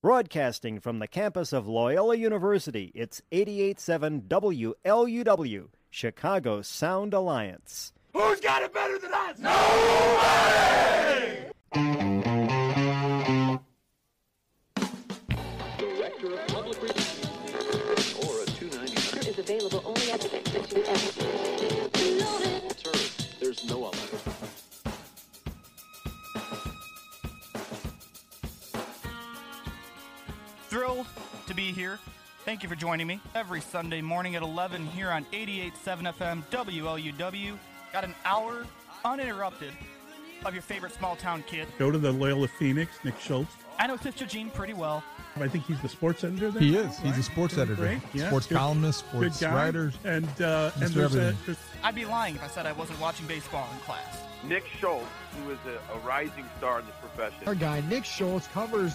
Broadcasting from the campus of Loyola University, it's 887 WLUW, Chicago Sound Alliance. Who's got it better than us? No! Director of Public Relations or 299. is available Thrilled to be here. Thank you for joining me every Sunday morning at 11 here on 88.7 FM WLUW. Got an hour uninterrupted of your favorite small town kid. Go to the Loyola Phoenix, Nick Schultz. I know Sister Jean pretty well. I think he's the sports editor there. He is. He's a sports Great, editor, great. Yeah, sports good- columnist, sports writer. And uh, and Mr. there's a, Everything. there's- I'd be lying if I said I wasn't watching baseball in class. Nick Schultz, who is a, a rising star in this profession. Our guy Nick Schultz covers